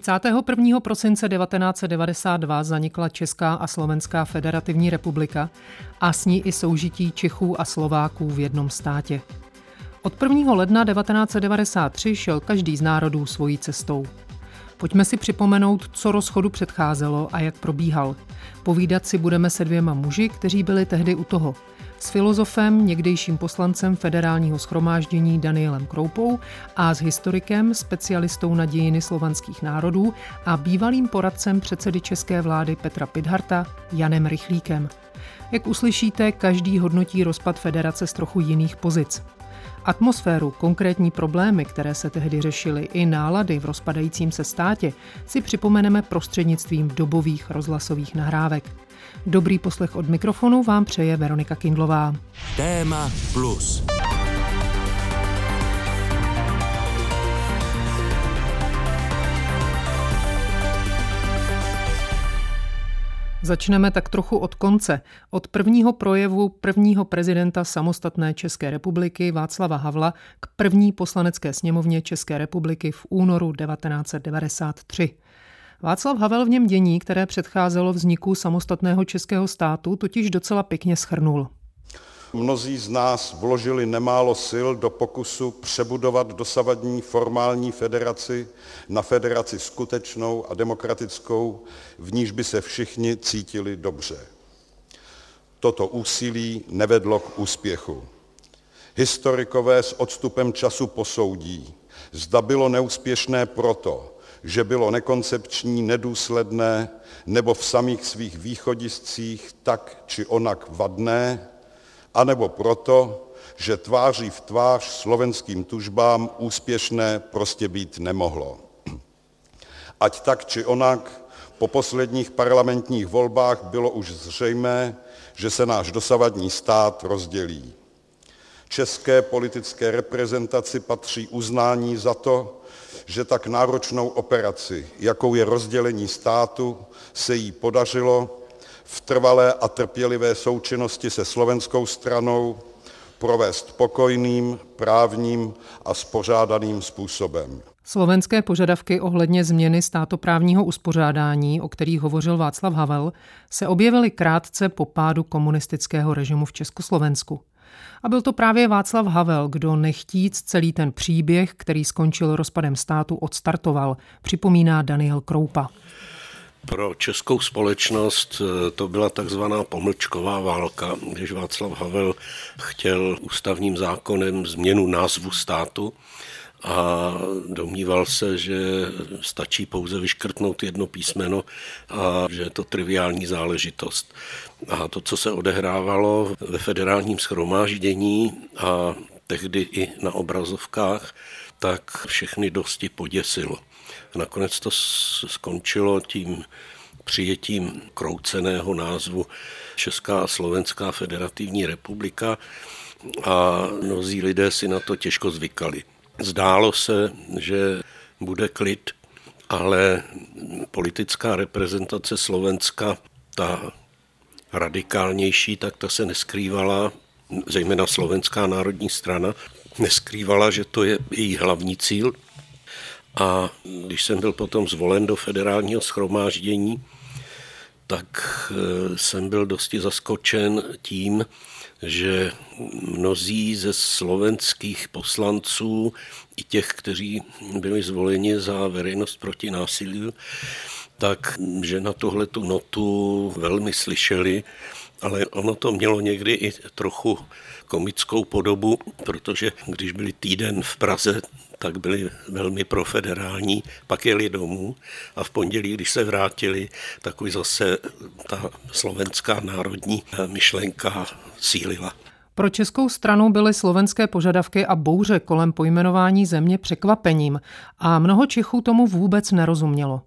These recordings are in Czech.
31. prosince 1992 zanikla Česká a Slovenská federativní republika a s ní i soužití Čechů a Slováků v jednom státě. Od 1. ledna 1993 šel každý z národů svojí cestou. Pojďme si připomenout, co rozchodu předcházelo a jak probíhal. Povídat si budeme se dvěma muži, kteří byli tehdy u toho – s filozofem, někdejším poslancem federálního schromáždění Danielem Kroupou a s historikem, specialistou na dějiny slovanských národů a bývalým poradcem předsedy české vlády Petra Pidharta Janem Rychlíkem. Jak uslyšíte, každý hodnotí rozpad federace z trochu jiných pozic. Atmosféru, konkrétní problémy, které se tehdy řešily, i nálady v rozpadajícím se státě si připomeneme prostřednictvím dobových rozhlasových nahrávek. Dobrý poslech od mikrofonu vám přeje Veronika Kindlová. Téma plus. Začneme tak trochu od konce. Od prvního projevu prvního prezidenta samostatné České republiky Václava Havla k první poslanecké sněmovně České republiky v únoru 1993. Václav Havel v něm dění, které předcházelo vzniku samostatného českého státu, totiž docela pěkně schrnul. Mnozí z nás vložili nemálo sil do pokusu přebudovat dosavadní formální federaci na federaci skutečnou a demokratickou, v níž by se všichni cítili dobře. Toto úsilí nevedlo k úspěchu. Historikové s odstupem času posoudí, zda bylo neúspěšné proto, že bylo nekoncepční, nedůsledné nebo v samých svých východiscích tak či onak vadné, anebo proto, že tváří v tvář slovenským tužbám úspěšné prostě být nemohlo. Ať tak či onak, po posledních parlamentních volbách bylo už zřejmé, že se náš dosavadní stát rozdělí. České politické reprezentaci patří uznání za to, že tak náročnou operaci, jakou je rozdělení státu, se jí podařilo v trvalé a trpělivé součinnosti se slovenskou stranou provést pokojným, právním a spořádaným způsobem. Slovenské požadavky ohledně změny státoprávního uspořádání, o kterých hovořil Václav Havel, se objevily krátce po pádu komunistického režimu v Československu. A byl to právě Václav Havel, kdo nechtíc celý ten příběh, který skončil rozpadem státu, odstartoval, připomíná Daniel Kroupa. Pro českou společnost eh, to byla takzvaná pomlčková válka, když Václav Havel chtěl ústavním zákonem změnu názvu státu a domníval se, že stačí pouze vyškrtnout jedno písmeno a že je to triviální záležitost. A to, co se odehrávalo ve federálním schromáždění a tehdy i na obrazovkách, tak všechny dosti poděsilo. Nakonec to skončilo tím přijetím krouceného názvu Česká a Slovenská federativní republika a mnozí lidé si na to těžko zvykali. Zdálo se, že bude klid, ale politická reprezentace Slovenska, ta radikálnější, tak ta se neskrývala, zejména Slovenská národní strana, neskrývala, že to je její hlavní cíl. A když jsem byl potom zvolen do federálního schromáždění, tak eh, jsem byl dosti zaskočen tím, že mnozí ze slovenských poslanců, i těch, kteří byli zvoleni za veřejnost proti násilí, tak že na tuhle tu notu velmi slyšeli, ale ono to mělo někdy i trochu komickou podobu, protože když byli týden v Praze, tak byli velmi profederální, pak jeli domů a v pondělí, když se vrátili, tak už zase ta slovenská národní myšlenka sílila. Pro českou stranu byly slovenské požadavky a bouře kolem pojmenování země překvapením a mnoho Čechů tomu vůbec nerozumělo.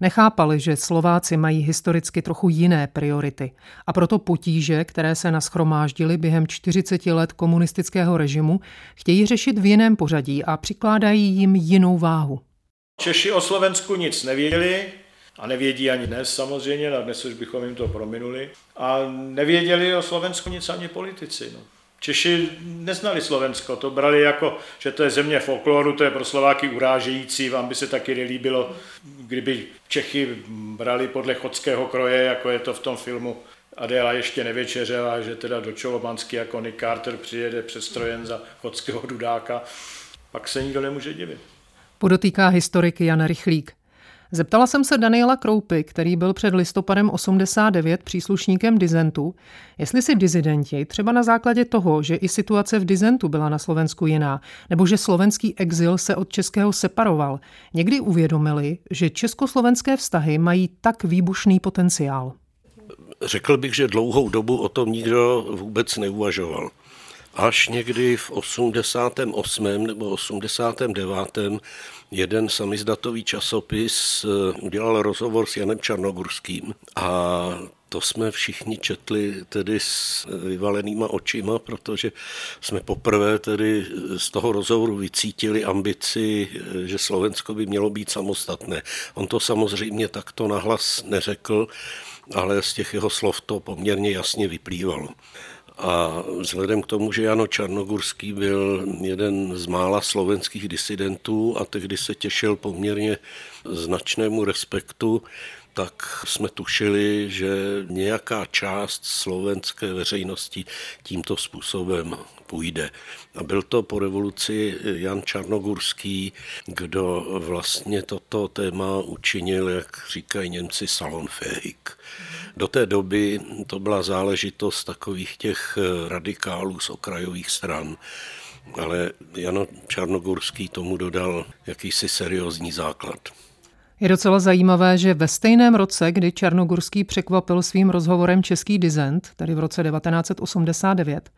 Nechápali, že Slováci mají historicky trochu jiné priority a proto potíže, které se naschromáždily během 40 let komunistického režimu, chtějí řešit v jiném pořadí a přikládají jim jinou váhu. Češi o Slovensku nic nevěděli, a nevědí ani dnes samozřejmě, a dnes už bychom jim to prominuli. A nevěděli o Slovensku nic ani politici. No. Češi neznali Slovensko, to brali jako, že to je země folkloru, to je pro Slováky urážející, vám by se taky nelíbilo, kdyby Čechy brali podle chodského kroje, jako je to v tom filmu Adela ještě nevečeřela, že teda do Čolomansky jako Nick Carter přijede přestrojen za chodského dudáka, pak se nikdo nemůže divit. Podotýká historik Jan Rychlík. Zeptala jsem se Daniela Kroupy, který byl před listopadem 89 příslušníkem dizentu, jestli si dizidenti, třeba na základě toho, že i situace v dizentu byla na Slovensku jiná, nebo že slovenský exil se od českého separoval, někdy uvědomili, že československé vztahy mají tak výbušný potenciál. Řekl bych, že dlouhou dobu o tom nikdo vůbec neuvažoval. Až někdy v 88. nebo 89. jeden samizdatový časopis eh, udělal rozhovor s Janem Čarnogurským a to jsme všichni četli tedy s vyvalenýma očima, protože jsme poprvé tedy z toho rozhovoru vycítili ambici, že Slovensko by mělo být samostatné. On to samozřejmě takto nahlas neřekl, ale z těch jeho slov to poměrně jasně vyplývalo. A vzhledem k tomu, že Jano Čarnogurský byl jeden z mála slovenských disidentů a tehdy se těšil poměrně značnému respektu, tak jsme tušili, že nějaká část slovenské veřejnosti tímto způsobem půjde. A byl to po revoluci Jan Čarnogurský, kdo vlastně toto téma učinil, jak říkají Němci, salonfähig. Do té doby to byla záležitost takových těch radikálů z okrajových stran, ale Jan Čarnogurský tomu dodal jakýsi seriózní základ. Je docela zajímavé, že ve stejném roce, kdy Černogurský překvapil svým rozhovorem český dizent, tedy v roce 1989,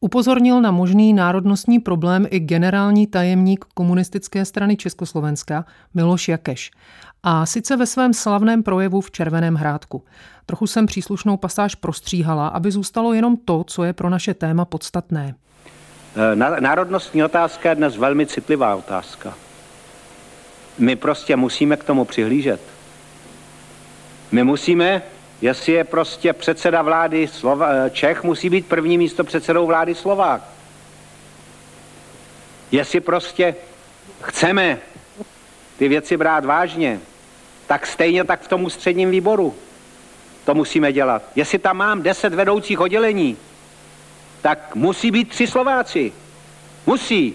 upozornil na možný národnostní problém i generální tajemník komunistické strany Československa Miloš Jakeš. A sice ve svém slavném projevu v Červeném hrádku. Trochu jsem příslušnou pasáž prostříhala, aby zůstalo jenom to, co je pro naše téma podstatné. Národnostní otázka je dnes velmi citlivá otázka. My prostě musíme k tomu přihlížet. My musíme, jestli je prostě předseda vlády Slova, eh, Čech, musí být první místo předsedou vlády Slovák. Jestli prostě chceme ty věci brát vážně, tak stejně tak v tom ústředním výboru to musíme dělat. Jestli tam mám deset vedoucích oddělení, tak musí být tři Slováci. Musí.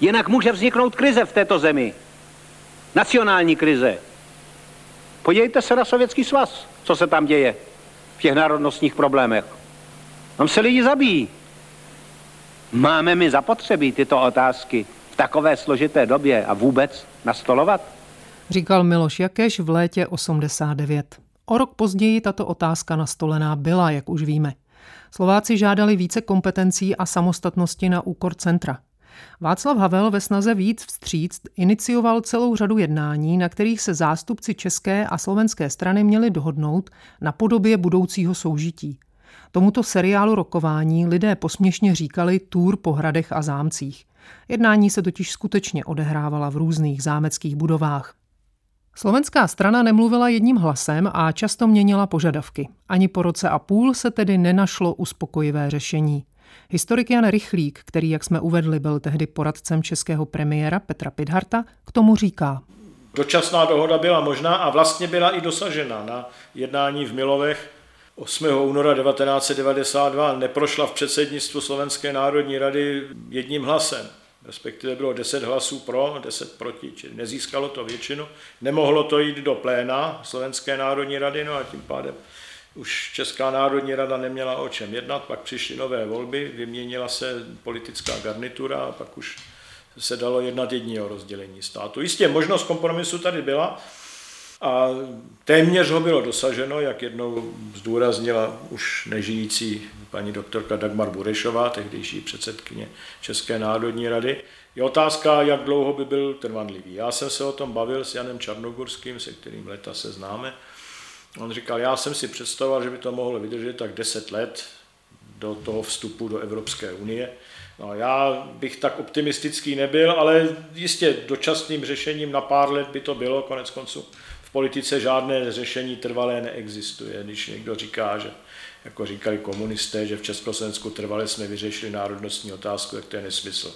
Jinak může vzniknout krize v této zemi nacionální krize. Podívejte se na Sovětský svaz, co se tam děje v těch národnostních problémech. Tam se lidi zabíjí. Máme mi zapotřebí tyto otázky v takové složité době a vůbec nastolovat? Říkal Miloš Jakeš v létě 89. O rok později tato otázka nastolená byla, jak už víme. Slováci žádali více kompetencí a samostatnosti na úkor centra. Václav Havel ve snaze víc vstříct inicioval celou řadu jednání, na kterých se zástupci české a slovenské strany měli dohodnout na podobě budoucího soužití. Tomuto seriálu rokování lidé posměšně říkali Tour po hradech a zámcích. Jednání se totiž skutečně odehrávala v různých zámeckých budovách. Slovenská strana nemluvila jedním hlasem a často měnila požadavky. Ani po roce a půl se tedy nenašlo uspokojivé řešení. Historik Jan Rychlík, který, jak jsme uvedli, byl tehdy poradcem českého premiéra Petra Pidharta, k tomu říká. Dočasná dohoda byla možná a vlastně byla i dosažena na jednání v Milovech 8. února 1992 neprošla v předsednictvu Slovenské národní rady jedním hlasem. Respektive bylo 10 hlasů pro, 10 proti, čili nezískalo to většinu. Nemohlo to jít do pléna Slovenské národní rady, no a tím pádem už Česká národní rada neměla o čem jednat, pak přišly nové volby, vyměnila se politická garnitura a pak už se dalo jednat jedině o rozdělení státu. Jistě možnost kompromisu tady byla a téměř ho bylo dosaženo, jak jednou zdůraznila už nežijící paní doktorka Dagmar Burešová, tehdejší předsedkyně České národní rady. Je otázka, jak dlouho by byl trvanlivý. Já jsem se o tom bavil s Janem Čarnogurským, se kterým leta se známe, On říkal, já jsem si představoval, že by to mohlo vydržet tak 10 let do toho vstupu do Evropské unie No, já bych tak optimistický nebyl, ale jistě dočasným řešením na pár let by to bylo, konec konců v politice žádné řešení trvalé neexistuje. Když někdo říká, že jako říkali komunisté, že v Československu trvale jsme vyřešili národnostní otázku, jak to je nesmysl.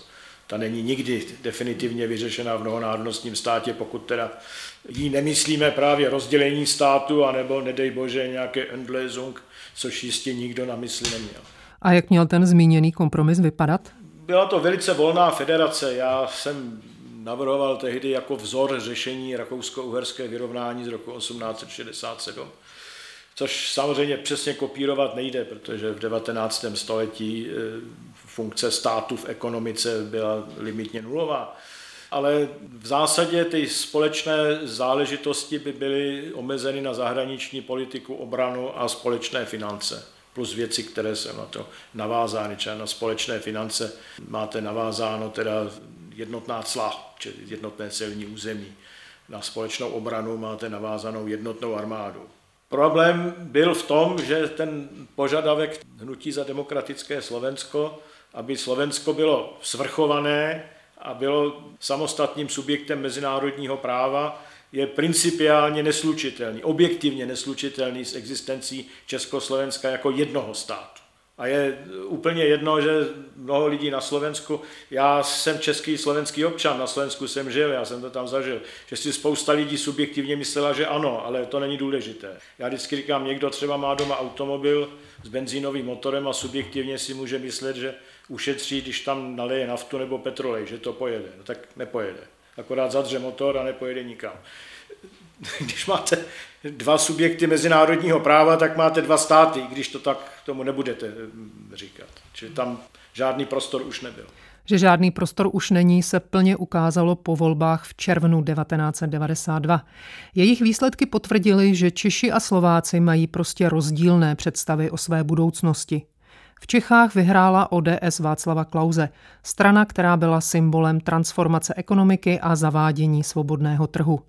Ta není nikdy definitivně vyřešená v mnohonárodnostním státě, pokud teda jí nemyslíme právě rozdělení státu, anebo nedej bože nějaké Endlösung, což jistě nikdo na mysli neměl. A jak měl ten zmíněný kompromis vypadat? Byla to velice volná federace. Já jsem navrhoval tehdy jako vzor řešení rakousko-uherské vyrovnání z roku 1867 což samozřejmě přesně kopírovat nejde, protože v 19. století e, funkce státu v ekonomice byla limitně nulová. Ale v zásadě ty společné záležitosti by byly omezeny na zahraniční politiku, obranu a společné finance plus věci, které jsou na to navázány. Třeba na společné finance máte navázáno teda jednotná cla, čili jednotné celní území. Na společnou obranu máte navázanou jednotnou armádu. Problém byl v tom, že ten požadavek hnutí za demokratické Slovensko, aby Slovensko bylo svrchované a bylo samostatným subjektem mezinárodního práva, je principiálně neslučitelný, objektivně neslučitelný s existencí Československa jako jednoho státu. A je úplně jedno, že mnoho lidí na Slovensku, já jsem český slovenský občan, na Slovensku jsem žil, já jsem to tam zažil, že si spousta lidí subjektivně myslela, že ano, ale to není důležité. Já vždycky říkám, někdo třeba má doma automobil s benzínovým motorem a subjektivně si může myslet, že ušetří, když tam naleje naftu nebo petrolej, že to pojede. No tak nepojede. Akorát zadře motor a nepojede nikam. Když máte dva subjekty mezinárodního práva, tak máte dva státy, když to tak tomu nebudete hm, říkat. Čili tam žádný prostor už nebyl. Že žádný prostor už není, se plně ukázalo po volbách v červnu 1992. Jejich výsledky potvrdily, že Češi a Slováci mají prostě rozdílné představy o své budoucnosti. V Čechách vyhrála ODS Václava Klauze, strana, která byla symbolem transformace ekonomiky a zavádění svobodného trhu.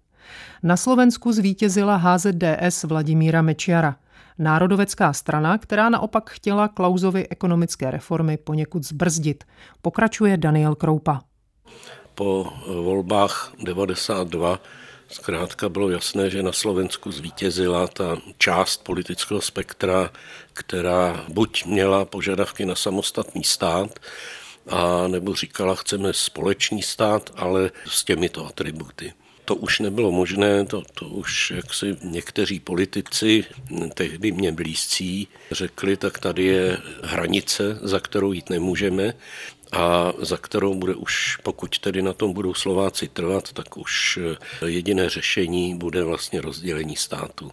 Na Slovensku zvítězila HZDS Vladimíra Mečiara, národovecká strana, která naopak chtěla Klauzovi ekonomické reformy poněkud zbrzdit. Pokračuje Daniel Kroupa. Po volbách 92 Zkrátka bylo jasné, že na Slovensku zvítězila ta část politického spektra, která buď měla požadavky na samostatný stát, a nebo říkala, chceme společný stát, ale s těmito atributy to už nebylo možné, to, to už jaksi někteří politici, tehdy mě blízcí, řekli, tak tady je hranice, za kterou jít nemůžeme a za kterou bude už, pokud tedy na tom budou Slováci trvat, tak už jediné řešení bude vlastně rozdělení státu.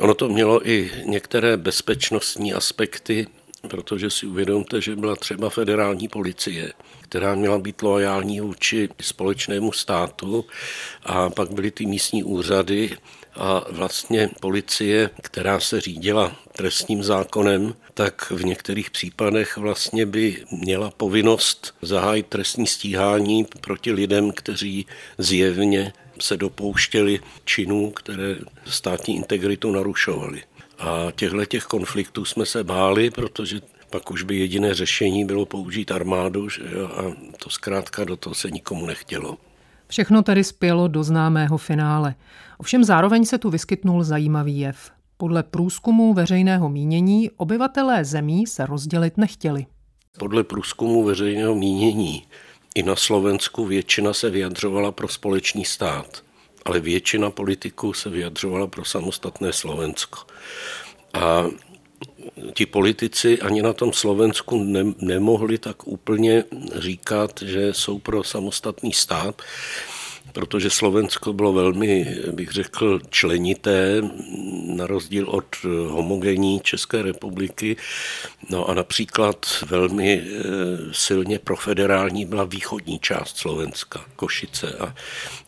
Ono to mělo i některé bezpečnostní aspekty, protože si uvědomte, že byla třeba federální policie, která měla být loajální vůči společnému státu a pak byly ty místní úřady a vlastně policie, která se řídila trestním zákonem, tak v některých případech vlastně by měla povinnost zahájit trestní stíhání proti lidem, kteří zjevně se dopouštěli činů, které státní integritu narušovaly. A těchto těch konfliktů jsme se báli, protože pak už by jediné řešení bylo použít armádu že jo, a to zkrátka do toho se nikomu nechtělo. Všechno tedy spělo do známého finále. Ovšem zároveň se tu vyskytnul zajímavý jev. Podle průzkumu veřejného mínění obyvatelé zemí se rozdělit nechtěli. Podle průzkumu veřejného mínění i na Slovensku většina se vyjadřovala pro společný stát, ale většina politiků se vyjadřovala pro samostatné Slovensko. A ti politici ani na tom Slovensku ne, nemohli tak úplně říkat, že jsou pro samostatný stát, protože Slovensko bylo velmi, bych řekl, členité, na rozdíl od homogenní České republiky. No a například velmi eh, silně profederální byla východní část Slovenska, Košice a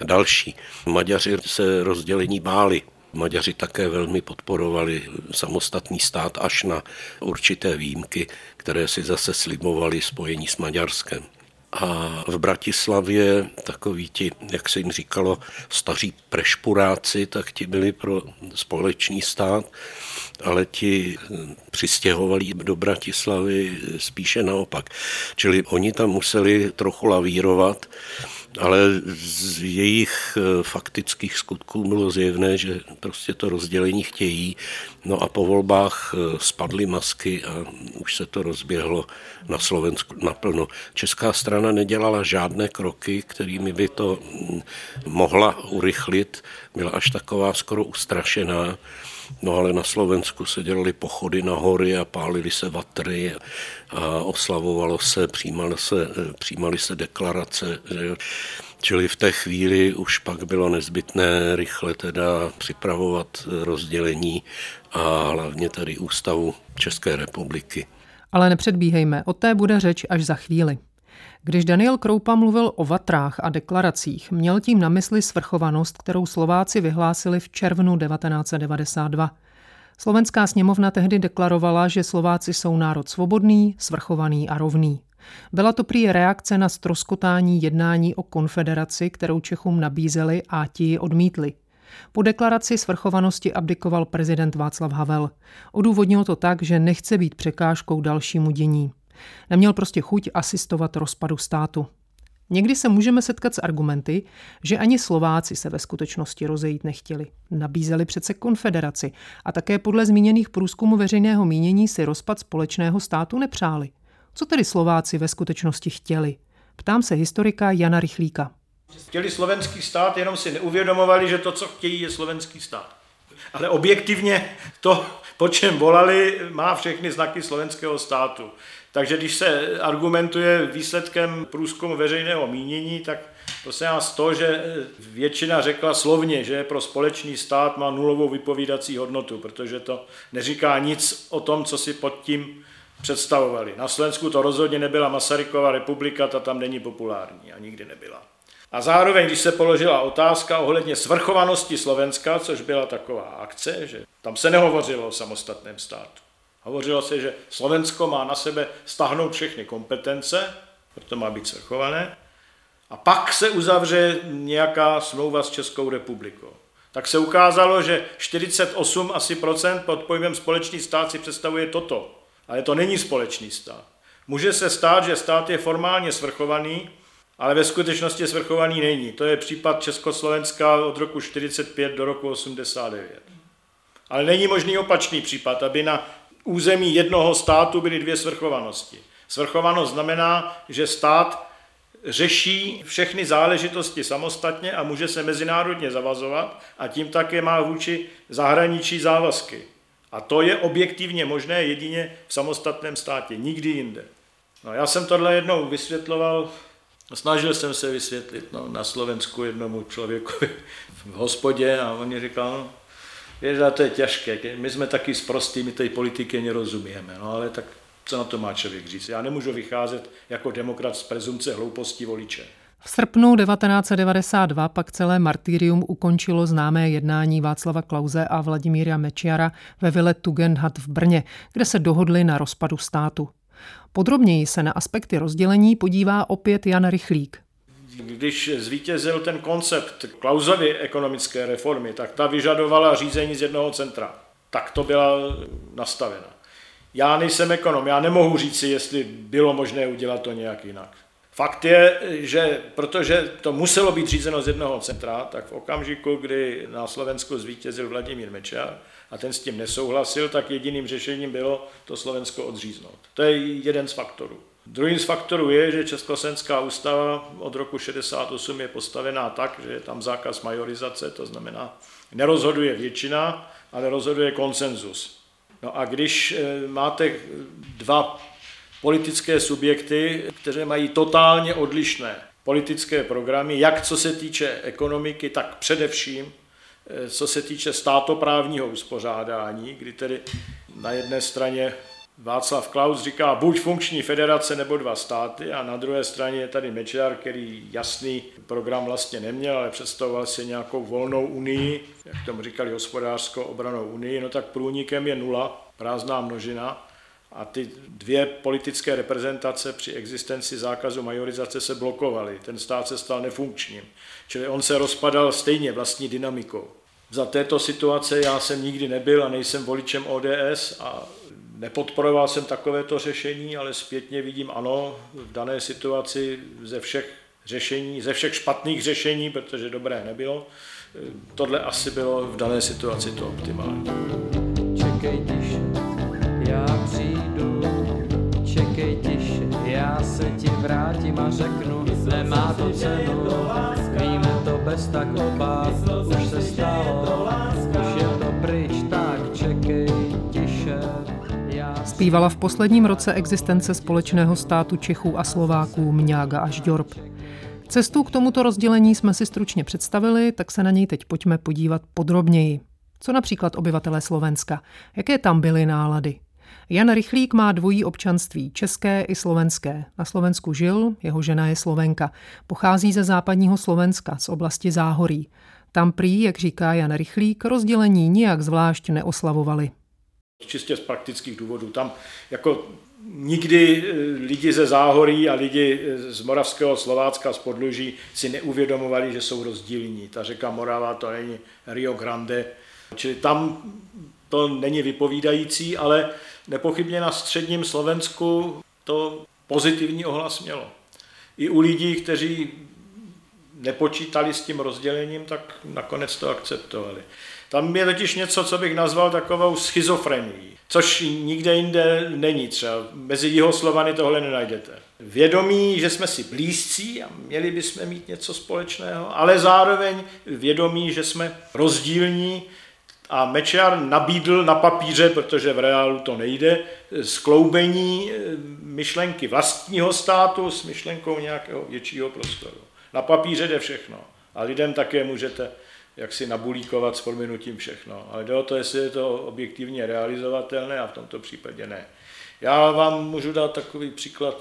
další. Maďaři se rozdělení báli, Maďaři také velmi podporovali samostatný stát až na určité výjimky, které si zase slibovali spojení s Maďarskem. A v Bratislavě takoví ti, jak se jim říkalo, staří prešpuráci, tak ti byli pro společný stát, ale ti přistěhovali do Bratislavy spíše naopak. Čili oni tam museli trochu lavírovat ale z jejich eh, faktických skutků bylo zjevné, že prostě to rozdělení chtějí. No a po volbách eh, spadly masky a už se to rozběhlo na Slovensku naplno. Česká strana nedělala žádné kroky, kterými by to mohla urychlit. Byla až taková skoro ustrašená. No ale na Slovensku se dělaly pochody na hory a pálily se vatry a oslavovalo se, přijímaly se, přijímaly se deklarace. Že? Čili v té chvíli už pak bylo nezbytné rychle teda připravovat rozdělení a hlavně tady ústavu České republiky. Ale nepředbíhejme, o té bude řeč až za chvíli. Když Daniel Kroupa mluvil o vatrách a deklaracích, měl tím na mysli svrchovanost, kterou Slováci vyhlásili v červnu 1992. Slovenská sněmovna tehdy deklarovala, že Slováci jsou národ svobodný, svrchovaný a rovný. Byla to prý reakce na stroskotání jednání o konfederaci, kterou Čechům nabízeli a ti ji odmítli. Po deklaraci svrchovanosti abdikoval prezident Václav Havel. Odůvodnil to tak, že nechce být překážkou dalšímu dění. Neměl prostě chuť asistovat rozpadu státu. Někdy se můžeme setkat s argumenty, že ani Slováci se ve skutečnosti rozejít nechtěli. Nabízeli přece konfederaci a také podle zmíněných průzkumů veřejného mínění si rozpad společného státu nepřáli. Co tedy Slováci ve skutečnosti chtěli? Ptám se historika Jana Rychlíka. Chtěli slovenský stát, jenom si neuvědomovali, že to, co chtějí, je slovenský stát. Ale objektivně to, po čem volali, má všechny znaky slovenského státu. Takže když se argumentuje výsledkem průzkumu veřejného mínění, tak to se nás to, že většina řekla slovně, že pro společný stát má nulovou vypovídací hodnotu, protože to neříká nic o tom, co si pod tím představovali. Na Slovensku to rozhodně nebyla Masarykova republika, ta tam není populární a nikdy nebyla. A zároveň, když se položila otázka ohledně svrchovanosti Slovenska, což byla taková akce, že tam se nehovořilo o samostatném státu. Hovořilo se, že Slovensko má na sebe stahnout všechny kompetence, proto má být svrchované, a pak se uzavře nějaká smlouva s Českou republikou. Tak se ukázalo, že 48 asi procent pod pojmem společný stát si představuje toto. Ale to není společný stát. Může se stát, že stát je formálně svrchovaný, ale ve skutečnosti svrchovaný není. To je případ Československa od roku 45 do roku 89. Ale není možný opačný případ, aby na území jednoho státu byly dvě svrchovanosti. Svrchovanost znamená, že stát řeší všechny záležitosti samostatně a může se mezinárodně zavazovat a tím také má vůči zahraničí závazky. A to je objektivně možné jedině v samostatném státě, nikdy jinde. No, já jsem tohle jednou vysvětloval, snažil jsem se vysvětlit no, na Slovensku jednomu člověku v hospodě a on mi říkal, no, Víš, to je těžké, my jsme taky zprostí, my té politiky nerozumíme, no ale tak co na to má člověk říct? Já nemůžu vycházet jako demokrat z prezumce hlouposti voliče. V srpnu 1992 pak celé martýrium ukončilo známé jednání Václava Klauze a Vladimíra Mečiara ve vile Tugendhat v Brně, kde se dohodli na rozpadu státu. Podrobněji se na aspekty rozdělení podívá opět Jan Rychlík. Když zvítězil ten koncept Klausovy ekonomické reformy, tak ta vyžadovala řízení z jednoho centra. Tak to byla nastavena. Já nejsem ekonom, já nemohu říct si, jestli bylo možné udělat to nějak jinak. Fakt je, že protože to muselo být řízeno z jednoho centra, tak v okamžiku, kdy na Slovensku zvítězil Vladimír Mečar a ten s tím nesouhlasil, tak jediným řešením bylo to Slovensko odříznout. To je jeden z faktorů. Druhým z faktorů je, že Československá ústava od roku 68 je postavená tak, že je tam zákaz majorizace, to znamená, nerozhoduje většina, ale rozhoduje konsenzus. No a když eh, máte dva politické subjekty, které mají totálně odlišné politické programy, jak co se týče ekonomiky, tak především eh, co se týče státoprávního uspořádání, kdy tedy na jedné straně Václav Klaus říká buď funkční federace nebo dva státy a na druhé straně je tady Mečiar, který jasný program vlastně neměl, ale představoval si nějakou volnou unii, jak tomu říkali hospodářskou obranou unii, no tak průnikem je nula, prázdná množina A ty dvě politické reprezentace při existenci zákazu majorizace se blokovaly. Ten stát se stal nefunkčním. Čili on se rozpadal stejně vlastní dynamikou. Za této situace já jsem nikdy nebyl a nejsem voličem ODS a nepodporoval jsem takovéto řešení, ale zpětně vidím ano, v dané situaci ze všech řešení, ze všech špatných řešení, protože dobré nebylo, tohle asi bylo v dané situaci to optimální. Čekej tiše, já přijdu, čekej tiše, já se ti vrátím a řeknu, nemá to cenu, víme to bez tak obáv, už se stalo, Zpívala v posledním roce existence společného státu Čechů a Slováků Mňága až Žďorb. Cestu k tomuto rozdělení jsme si stručně představili, tak se na něj teď pojďme podívat podrobněji. Co například obyvatelé Slovenska? Jaké tam byly nálady? Jan Rychlík má dvojí občanství, české i slovenské. Na Slovensku žil, jeho žena je Slovenka. Pochází ze západního Slovenska, z oblasti Záhorí. Tam prý, jak říká Jan Rychlík, rozdělení nijak zvlášť neoslavovali. Čistě z praktických důvodů. Tam jako nikdy eh, lidi ze Záhorí a lidi eh, z Moravského Slovácka z Podluží si neuvědomovali, že jsou rozdílní. Ta řeka Morava to není Rio Grande, čili tam to není vypovídající, ale nepochybně na středním Slovensku to pozitivní ohlas mělo. I u lidí, kteří nepočítali s tím rozdělením, tak nakonec to akceptovali. Tam je totiž něco, co bych nazval takovou schizofrenií, což nikde jinde není třeba. Mezi jihoslovany tohle nenajdete. Vědomí, že jsme si blízcí a měli bychom mít něco společného, ale zároveň vědomí, že jsme rozdílní, a Mečiar nabídl na papíře, protože v reálu to nejde, skloubení eh, myšlenky vlastního státu s myšlenkou nějakého většího prostoru. Na papíře jde všechno. A lidem také můžete jak si nabulíkovat s proměnutím všechno. Ale jde o to, jestli je to objektivně realizovatelné a v tomto případě ne. Já vám můžu dát takový příklad.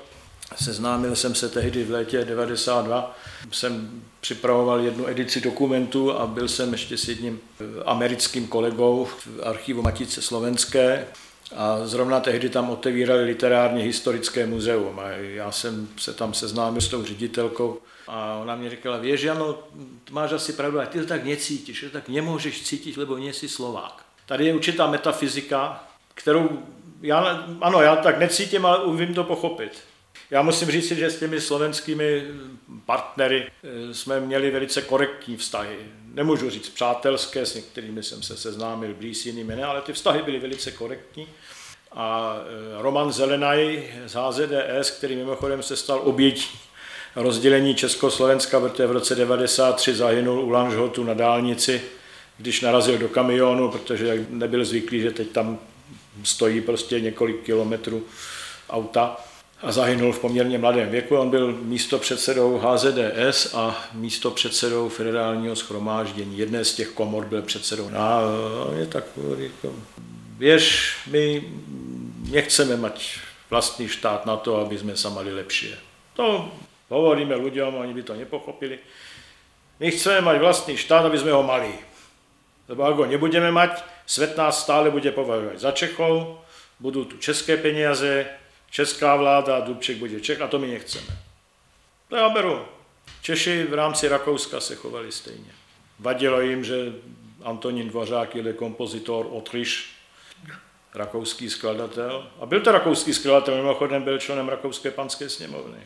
Seznámil jsem se tehdy v létě 92, jsem připravoval jednu edici dokumentu a byl jsem ještě s jedním americkým kolegou v archivu Matice Slovenské a zrovna tehdy tam otevírali literárně historické muzeum a já jsem se tam seznámil s tou ředitelkou a ona mi říkala, vieš, Jano, máš asi pravdu, a ty to tak necítíš, to tak nemůžeš cítit, lebo nie si Slovák. Tady je určitá metafyzika, kterou já, ano, já tak necítím, ale umím to pochopit. Já musím říct, že s těmi slovenskými partnery eh, jsme měli velice korektní vztahy. Nemůžu říct přátelské, s některými jsem se seznámil blíž, s jinými ne, ale ty vztahy byly velice korektní. A eh, Roman Zelenaj z HZDS, který mimochodem se stal obětí rozdělení Československa, protože v roce 93 zahynul u Lanžhotu na dálnici, když narazil do kamionu, protože nebyl zvyklý, že teď tam stojí prostě několik kilometrů auta a zahynul v poměrně mladém věku. On byl místo předsedou HZDS a místo předsedou federálního schromáždění. Jedné z těch komor byl předsedou. A je tak, jako, věř, my nechceme mať vlastní štát na to, aby jsme sa mali lepšie. To Hovoríme ľuďom, oni by to nepochopili. My chceme mať vlastný štát, aby sme ho mali. Lebo ho nebudeme mať, svet nás stále bude považovať za Čechov, budú tu české peniaze, česká vláda, Dubček bude Čech a to my nechceme. To já beru. Češi v rámci Rakouska se chovali stejně. Vadilo jim, že Antonín Dvořák je kompozitor Otriš, rakouský skladatel. A byl to rakouský skladatel, mimochodem byl členem Rakouské panské sněmovny.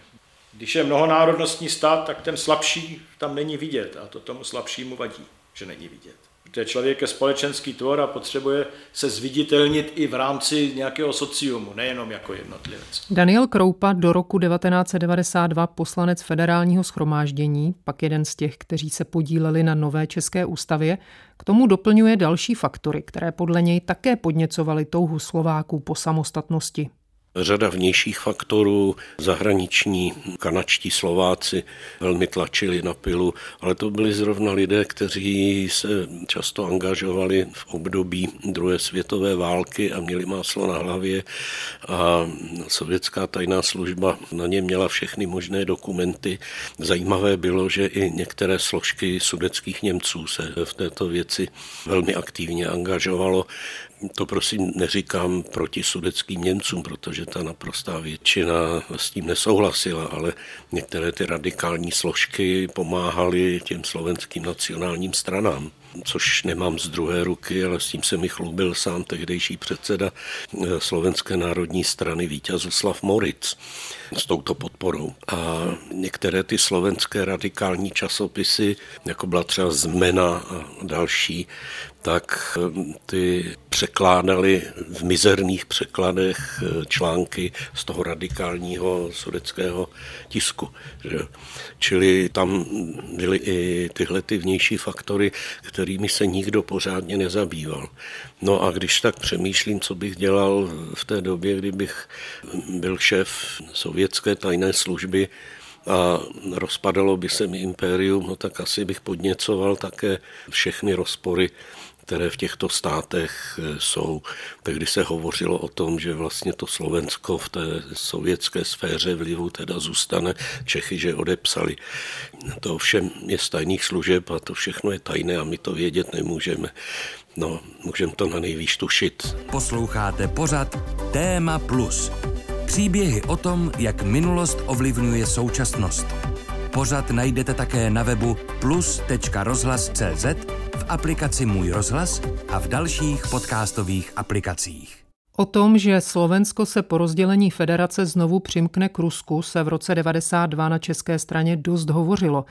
Když je mnohonárodnostní stát, tak ten slabší tam není vidět a to tomu slabšímu vadí, že není vidět. Protože člověk je společenský tvor a potřebuje se zviditelnit i v rámci nějakého sociumu, nejenom jako jednotlivec. Daniel Kroupa do roku 1992 poslanec federálního schromáždění, pak jeden z těch, kteří se podíleli na nové české ústavě, k tomu doplňuje další faktory, které podle něj také podněcovaly touhu Slováků po samostatnosti řada vnějších faktorů, zahraniční kanačtí Slováci velmi tlačili na pilu, ale to byli zrovna lidé, kteří se často angažovali v období druhé světové války a měli máslo na hlavě a sovětská tajná služba na ně měla všechny možné dokumenty. Zajímavé bylo, že i některé složky sudeckých Němců se v této věci velmi aktivně angažovalo. To prosím neříkám proti sudeckým Němcům, protože ta naprostá většina s tím nesouhlasila, ale některé ty radikální složky pomáhaly těm slovenským nacionálním stranám což nemám z druhé ruky, ale s tím se mi chlubil sám tehdejší předseda eh, Slovenské národní strany Vítězoslav Moritz s touto podporou. A některé ty slovenské radikální časopisy, jako byla třeba Zmena a další, tak eh, ty překládali v mizerných překladech eh, články z toho radikálního sudeckého tisku. Že? Čili tam byly i tyhle ty vnější faktory, kterými se nikdo pořádně nezabýval. No a když tak přemýšlím, co bych dělal v té době, kdybych byl šéf sovětské tajné služby, a rozpadalo by se mi impérium, no tak asi bych podněcoval také všechny rozpory které v těchto státech eh, jsou. Tehdy se hovořilo o tom, že vlastně to Slovensko v té sovětské sféře vlivu teda zůstane, Čechy, že odepsali. To ovšem je z tajných služeb a to všechno je tajné a my to vědět nemůžeme. No, můžeme to na nejvýš tušit. Posloucháte pořad Téma Plus. Příběhy o tom, jak minulost ovlivňuje současnost. Pořad najdete také na webu plus.rozhlas.cz aplikaci Můj rozhlas a v dalších podcastových aplikacích. O tom, že Slovensko se po rozdělení federace znovu přimkne k Rusku, se v roce 92 na české straně dost hovořilo.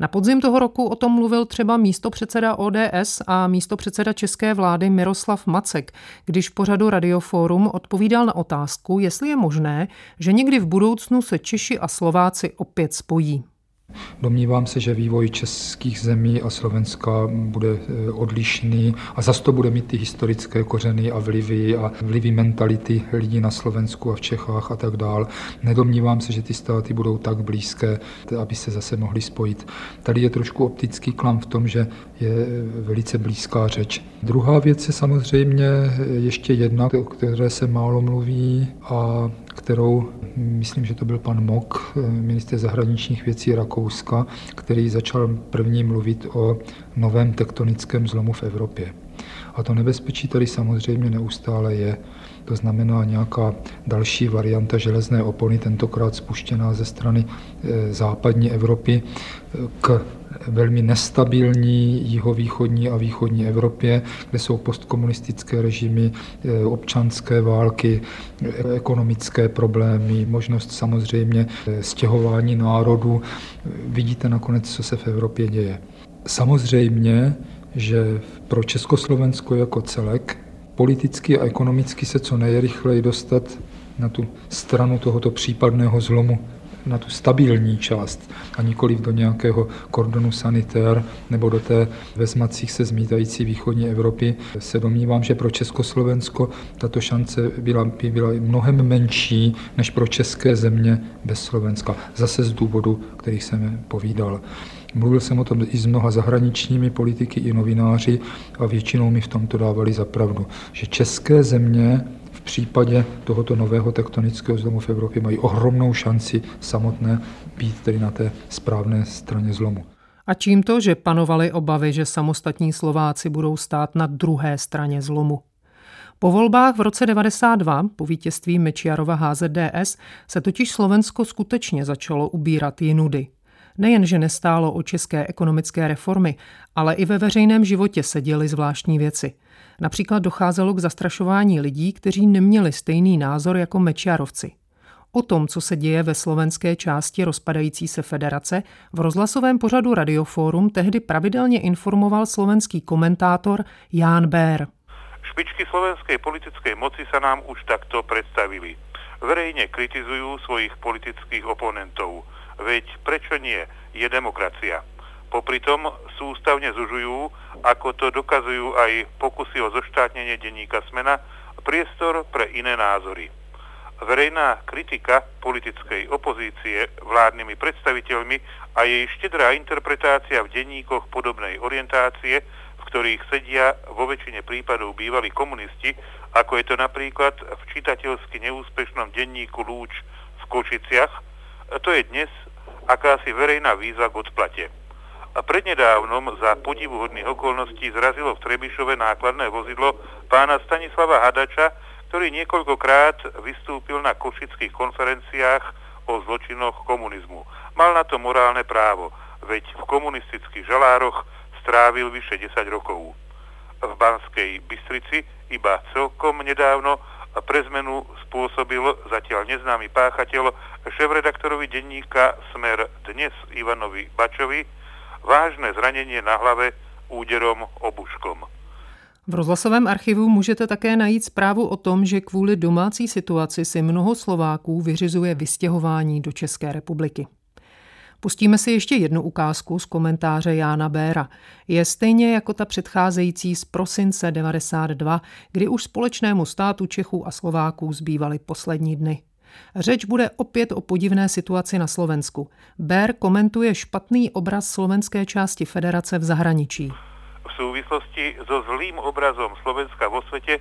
Na podzim toho roku o tom mluvil třeba místopředseda ODS a místopředseda české vlády Miroslav Macek, když v pořadu Radioforum odpovídal na otázku, jestli je možné, že někdy v budoucnu se Češi a Slováci opět spojí. Domnívám se, že vývoj českých zemí a Slovenska bude eh, odlišný a zase to bude mít ty historické kořeny a vlivy a vlivy mentality lidí na Slovensku a v Čechách a tak dál. Nedomnívám se, že ty státy budou tak blízké, aby se zase mohly spojit. Tady je trošku optický klam v tom, že je velice blízká řeč. Druhá věc je samozřejmě ještě jedna, o které se málo mluví a kterou, myslím, že to byl pan Mok, minister zahraničních věcí Rakouska, který začal první mluvit o novém tektonickém zlomu v Evropě. A to nebezpečí tady samozřejmě neustále je. To znamená nějaká další varianta železné opony, tentokrát spuštěná ze strany eh, západní Evropy k velmi nestabilní jihovýchodní a východní Evropě, kde jsou postkomunistické režimy, eh, občanské války, ekonomické problémy, možnost samozřejmě stěhování národů. Vidíte nakonec, co se v Evropě děje. Samozřejmě, že pro Československo jako celek politicky a ekonomicky se co nejrychleji dostat na tu stranu tohoto případného zlomu, na tu stabilní část a nikoliv do nějakého kordonu sanitér nebo do té vezmacích se zmítající východní Evropy, se domnívám, že pro Československo tato šance byla, by byla mnohem menší než pro české země bez Slovenska. Zase z důvodu, kterých jsem povídal. Mluvil jsem o tom i s mnoha zahraničními politiky i novináři a většinou mi v tomto dávali za pravdu, že české země případě tohoto nového tektonického zlomu v Evropě mají ohromnou šanci samotné být tedy na té správné straně zlomu. A čím to, že panovaly obavy, že samostatní Slováci budou stát na druhé straně zlomu? Po volbách v roce 92, po vítězství Mečiarova HZDS, se totiž Slovensko skutečně začalo ubírat jinudy. Nejen, že nestálo o české ekonomické reformy, ale i ve veřejném životě se děly zvláštní věci. Například docházelo k zastrašování lidí, kteří neměli stejný názor jako Mečiarovci. O tom, co se děje ve slovenské části rozpadající se federace, v rozhlasovém pořadu Radioforum tehdy pravidelně informoval slovenský komentátor Ján Bér. Špičky slovenskej politickej moci sa nám už takto predstavili. Verejne kritizujú svojich politických oponentov. Veď prečo nie? Je demokracia. Popri tom sústavne zužujú, ako to dokazujú aj pokusy o zoštátnenie denníka Smena, priestor pre iné názory. Verejná kritika politickej opozície vládnymi predstaviteľmi a jej štedrá interpretácia v denníkoch podobnej orientácie, v ktorých sedia vo väčšine prípadov bývalí komunisti, ako je to napríklad v čitateľsky neúspešnom denníku Lúč v Košiciach, to je dnes akási verejná výzva k odplate. a prednedávnom za podivuhodných okolností zrazilo v Trebišove nákladné vozidlo pána Stanislava Hadača, ktorý niekoľkokrát vystúpil na košických konferenciách o zločinoch komunizmu. Mal na to morálne právo, veď v komunistických žalároch strávil vyše 10 rokov. V Banskej Bystrici iba celkom nedávno pre zmenu spôsobil zatiaľ neznámy páchateľ šéf-redaktorovi denníka Smer dnes Ivanovi Bačovi vážne zranenie na hlave úderom obuškom. V rozhlasovém archivu můžete také najít zprávu o tom, že kvůli domácí situaci si mnoho Slováků vyřizuje vystěhování do České republiky. Pustíme si ještě jednu ukázku z komentáře Jána Béra. Je stejně jako ta předcházející z prosince 92, kdy už společnému státu Čechů a Slováků zbývaly poslední dny. Řeč bude opět o podivné situaci na Slovensku. Bér komentuje špatný obraz slovenské části federace v zahraničí. V súvislosti so zlým obrazom Slovenska vo svete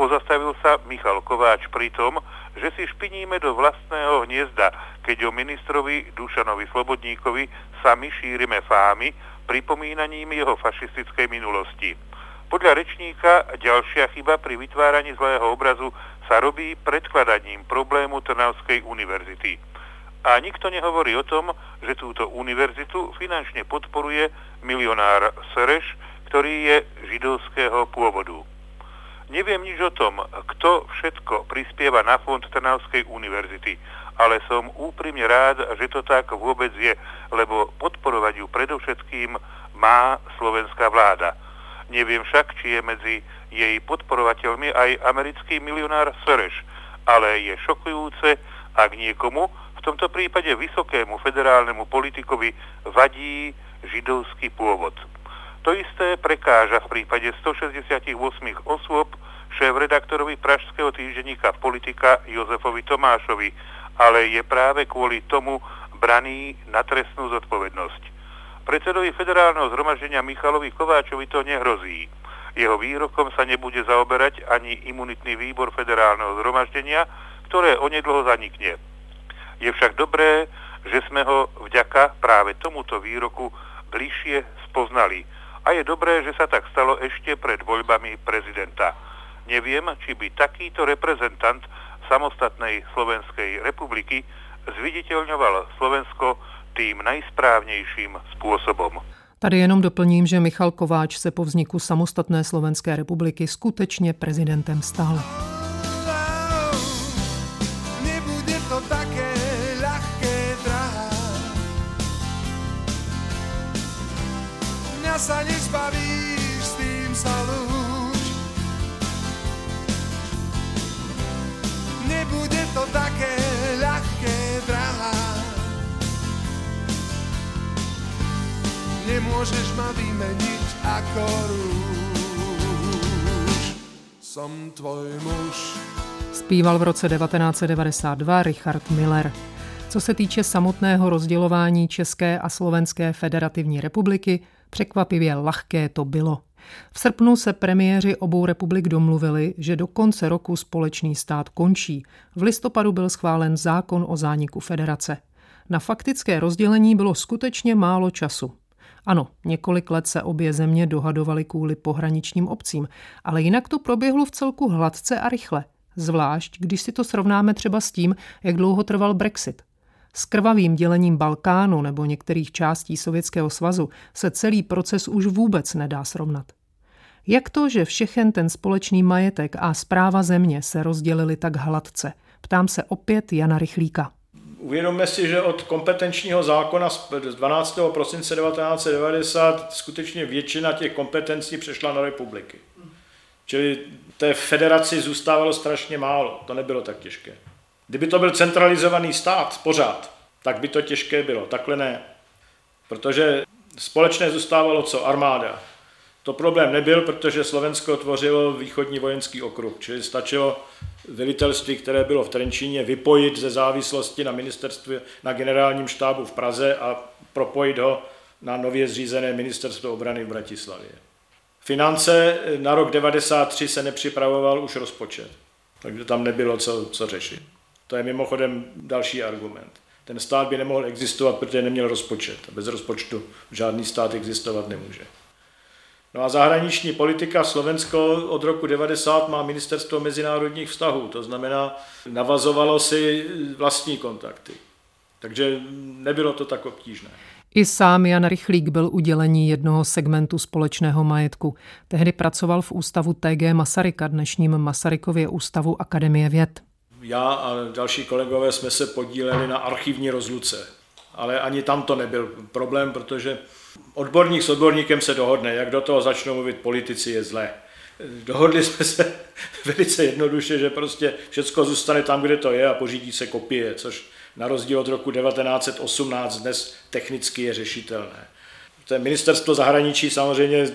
pozastavil sa Michal Kováč pri tom, že si špiníme do vlastného hniezda, keď o ministrovi Dušanovi Slobodníkovi sami šírime fámy pripomínaním jeho fašistickej minulosti. Podľa rečníka ďalšia chyba pri vytváraní zlého obrazu sa robí predkladaním problému Trnavskej univerzity. A nikto nehovorí o tom, že túto univerzitu finančne podporuje milionár Sereš, ktorý je židovského pôvodu. Neviem nič o tom, kto všetko prispieva na fond Trnavskej univerzity, ale som úprimne rád, že to tak vôbec je, lebo podporovať ju predovšetkým má slovenská vláda. Neviem však, či je medzi jej podporovateľmi aj americký milionár Sereš, ale je šokujúce, ak niekomu, v tomto prípade vysokému federálnemu politikovi, vadí židovský pôvod. To isté prekáža v prípade 168 osôb šéf-redaktorovi pražského týždenníka politika Jozefovi Tomášovi, ale je práve kvôli tomu braný na trestnú zodpovednosť. Predsedovi federálneho zhromaždenia Michalovi Kováčovi to nehrozí. Jeho výrokom sa nebude zaoberať ani imunitný výbor federálneho zhromaždenia, ktoré onedlho zanikne. Je však dobré, že sme ho vďaka práve tomuto výroku bližšie spoznali. A je dobré, že sa tak stalo ešte pred voľbami prezidenta. Neviem, či by takýto reprezentant samostatnej Slovenskej republiky zviditeľňoval Slovensko tým najsprávnějším způsobem. Tady jenom doplním, že Michal Kováč se po vzniku samostatné Slovenské republiky skutečně prezidentem stal. Mňa sa nezbavíš, s tým sa lúč. Nebude to také ľahké, drahá. Nemôžeš ma vymeniť ako rúž. Som tvoj muž. Zpíval v roce 1992 Richard Miller. Co se týče samotného rozdělování České a Slovenské federativní republiky, překvapivě lahké to bylo. V srpnu se premiéři obou republik domluvili, že do konce roku společný stát končí. V listopadu byl schválen zákon o zániku federace. Na faktické rozdělení bylo skutečně málo času. Ano, několik let se obě země dohadovaly kvůli pohraničním obcím, ale jinak to proběhlo v celku hladce a rychle. Zvlášť, když si to srovnáme třeba s tím, jak dlouho trval Brexit. S krvavým dělením Balkánu nebo některých částí Sovětského svazu se celý proces už vůbec nedá srovnat. Jak to, že všechen ten společný majetek a zpráva země se rozdělili tak hladce? Ptám se opět Jana Rychlíka. Uvědomme si, že od kompetenčního zákona z 12. prosince 1990 skutečně většina těch kompetencí přešla na republiky. Čili té federaci zůstávalo strašně málo, to nebylo tak těžké. Kdyby to byl centralizovaný stát pořád, tak by to těžké bylo, takhle ne. Protože společné zůstávalo co? Armáda. To problém nebyl, protože Slovensko tvořilo východní vojenský okruh, čili stačilo velitelství, které bylo v Trenčíně, vypojit ze závislosti na ministerstvu, na generálním štábu v Praze a propojit ho na nově zřízené ministerstvo obrany v Bratislavě. Finance na rok 93 se nepřipravoval už rozpočet, takže tam nebylo co, co řešit. To je mimochodem další argument. Ten stát by nemohl existovat, protože neměl rozpočet. A bez rozpočtu žádný stát existovat nemůže. No a zahraniční politika Slovensko od roku 90 má ministerstvo mezinárodních vztahů, to znamená, navazovalo si vlastní kontakty. Takže nebylo to tak obtížné. I sám Jan Rychlík byl udělení jednoho segmentu společného majetku. Tehdy pracoval v ústavu TG Masaryka, dnešním Masarykově ústavu Akademie věd. Já a další kolegové jsme se podíleli na archivní rozluce, ale ani tam to nebyl problém, protože odborník s odborníkem se dohodne, jak do toho začnou mluvit politici je zlé. Dohodli jsme se velice jednoduše, že prostě všechno zůstane tam, kde to je a pořídí se kopie, což na rozdíl od roku 1918 dnes technicky je řešitelné. To ministerstvo zahraničí samozřejmě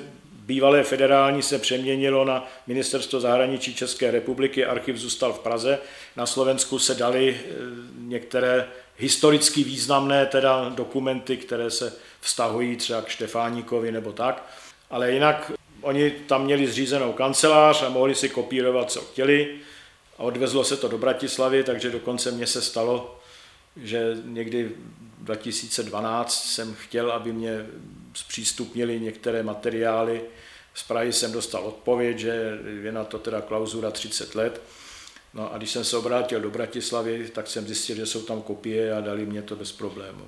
bývalé federální se přeměnilo na ministerstvo zahraničí České republiky, archiv zůstal v Praze. Na Slovensku se dali eh, některé historicky významné teda dokumenty, které se vztahují třeba k Štefáníkovi nebo tak, ale jinak oni tam měli zřízenou kancelář a mohli si kopírovat, co chtěli a odvezlo se to do Bratislavy, takže dokonce mně se stalo, že někdy 2012 jsem chtěl, aby mě zpřístupnili některé materiály. Z Prahy jsem dostal odpověď, že je na to teda klauzura 30 let. No a když jsem se obrátil do Bratislavy, tak jsem zjistil, že jsou tam kopie a dali mě to bez problému.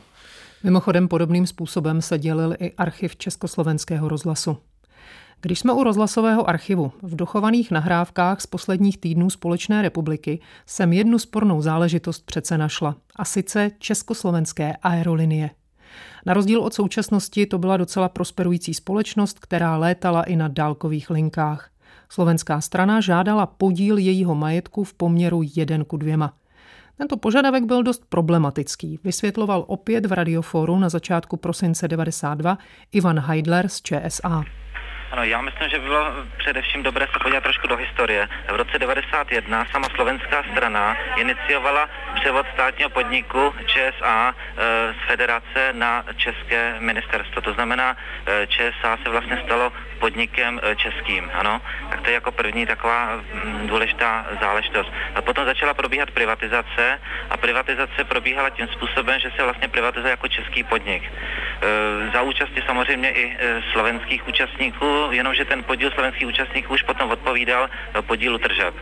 Mimochodem podobným způsobem se dělil i archiv Československého rozhlasu. Když jsme u rozhlasového archivu, v dochovaných nahrávkách z posledních týdnů Společné republiky jsem jednu spornou záležitost přece našla, a sice československé aerolinie. Na rozdíl od současnosti to byla docela prosperující společnost, která létala i na dálkových linkách. Slovenská strana žádala podíl jejího majetku v poměru 1 ku 2. Tento požadavek byl dost problematický, vysvětloval opět v radioforu na začátku prosince 92 Ivan Heidler z ČSA. Ano, já myslím, že by bylo především dobré se podívat trošku do historie. V roce 91 sama slovenská strana iniciovala převod státního podniku ČSA e, z federace na české ministerstvo. To znamená, e, ČSA se vlastně stalo podnikem e, českým, ano. Tak to je jako první taková mm, důležitá záležitost. A potom začala probíhat privatizace a privatizace probíhala tím způsobem, že se vlastně privatizuje jako český podnik. E, za účasti samozřejmě i e, slovenských účastníků, jenomže ten podíl slovenských účastníků už potom odpovídal podílu tržeb.